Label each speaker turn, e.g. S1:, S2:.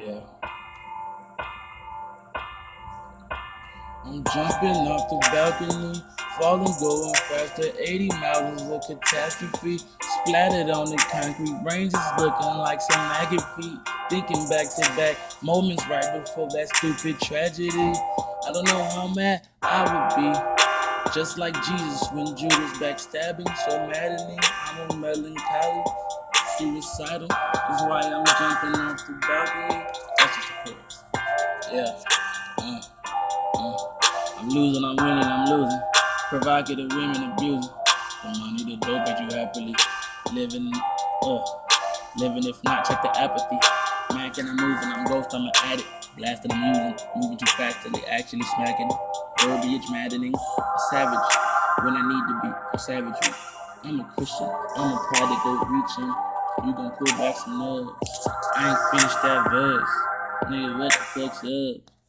S1: yeah. I'm jumping off the balcony, falling, going faster. 80 miles is a catastrophe. Splattered on the concrete, brains is looking like some maggot feet. Thinking back to back moments right before that stupid tragedy. I don't know how mad I would be. Just like Jesus when Judas backstabbing so madly, I'm a melancholy suicidal. Is why I'm jumping off the balcony. That's just the chorus. Yeah. Uh, uh. I'm losing, I'm winning, I'm losing. Provocative women abusing. The money, the dope, but you happily living. Uh, living if not, check the apathy. Man, can I move? And I'm ghost, I'm an addict. Blasting, I'm using, moving too fast till they actually smacking. Verbiage maddening, a savage when I need to be a savagery. I'm a Christian, I'm a prodigal reaching. You gon' pull back some nugs. I ain't finished that verse. Nigga, what the fuck's up?